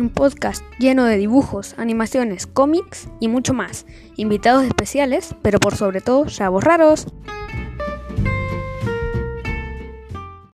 un podcast lleno de dibujos, animaciones, cómics y mucho más. Invitados especiales, pero por sobre todo, chavos raros.